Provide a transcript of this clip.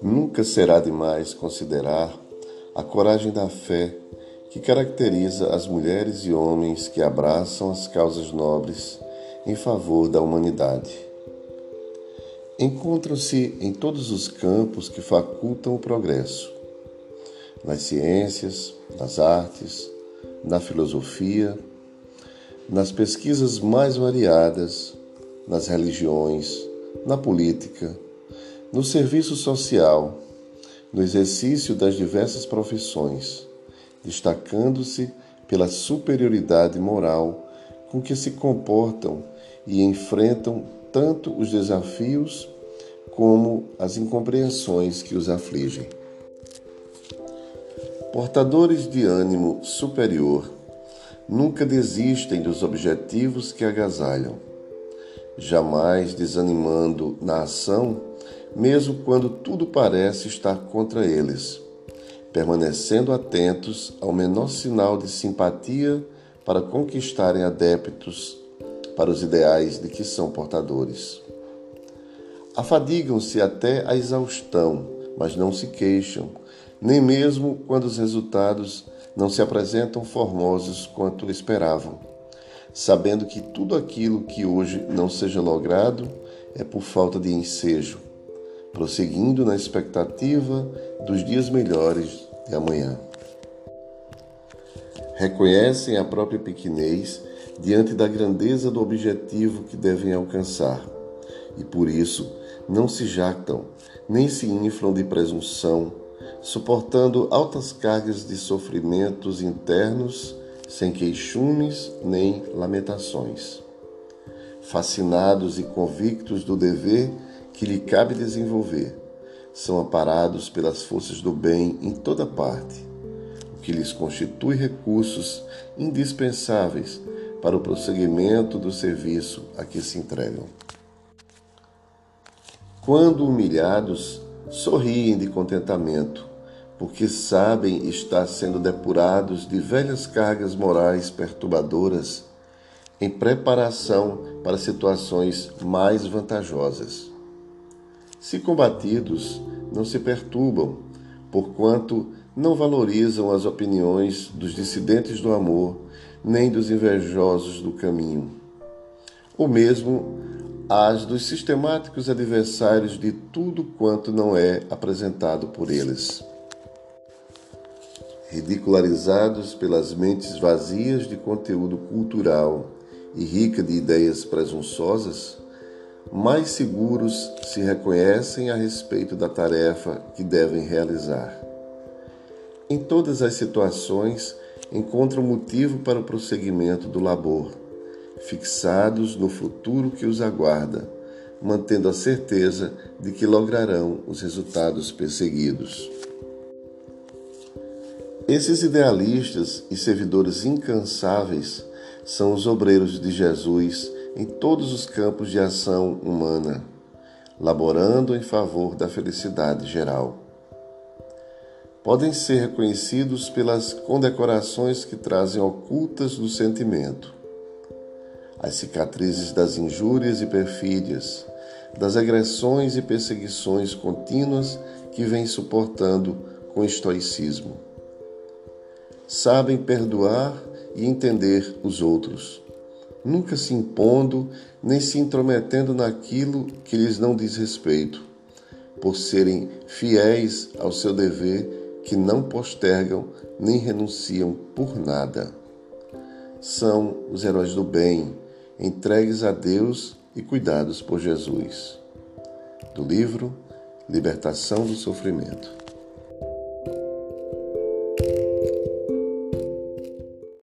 Nunca será demais considerar a coragem da fé que caracteriza as mulheres e homens que abraçam as causas nobres em favor da humanidade. Encontram-se em todos os campos que facultam o progresso, nas ciências, nas artes, na filosofia, nas pesquisas mais variadas, nas religiões, na política, no serviço social, no exercício das diversas profissões, destacando-se pela superioridade moral com que se comportam e enfrentam tanto os desafios como as incompreensões que os afligem. Portadores de ânimo superior nunca desistem dos objetivos que agasalham, jamais desanimando na ação mesmo quando tudo parece estar contra eles, permanecendo atentos ao menor sinal de simpatia para conquistarem adeptos para os ideais de que são portadores. Afadigam-se até a exaustão, mas não se queixam, nem mesmo quando os resultados não se apresentam formosos quanto esperavam, sabendo que tudo aquilo que hoje não seja logrado é por falta de ensejo, prosseguindo na expectativa dos dias melhores de amanhã. Reconhecem a própria pequenez diante da grandeza do objetivo que devem alcançar. E por isso não se jactam nem se inflam de presunção, suportando altas cargas de sofrimentos internos sem queixumes nem lamentações. Fascinados e convictos do dever que lhe cabe desenvolver, são amparados pelas forças do bem em toda parte, o que lhes constitui recursos indispensáveis para o prosseguimento do serviço a que se entregam. Quando humilhados, sorriem de contentamento, porque sabem estar sendo depurados de velhas cargas morais perturbadoras em preparação para situações mais vantajosas. Se combatidos, não se perturbam, porquanto não valorizam as opiniões dos dissidentes do amor, nem dos invejosos do caminho. O mesmo as dos sistemáticos adversários de tudo quanto não é apresentado por eles. Ridicularizados pelas mentes vazias de conteúdo cultural e rica de ideias presunçosas, mais seguros se reconhecem a respeito da tarefa que devem realizar. Em todas as situações, encontram motivo para o prosseguimento do labor, fixados no futuro que os aguarda, mantendo a certeza de que lograrão os resultados perseguidos. Esses idealistas e servidores incansáveis são os obreiros de Jesus em todos os campos de ação humana, laborando em favor da felicidade geral. Podem ser reconhecidos pelas condecorações que trazem ocultas do sentimento, as cicatrizes das injúrias e perfídias, das agressões e perseguições contínuas que vêm suportando com estoicismo. Sabem perdoar e entender os outros nunca se impondo nem se intrometendo naquilo que lhes não diz respeito, por serem fiéis ao seu dever que não postergam nem renunciam por nada. São os heróis do bem, entregues a Deus e cuidados por Jesus. Do livro Libertação do Sofrimento.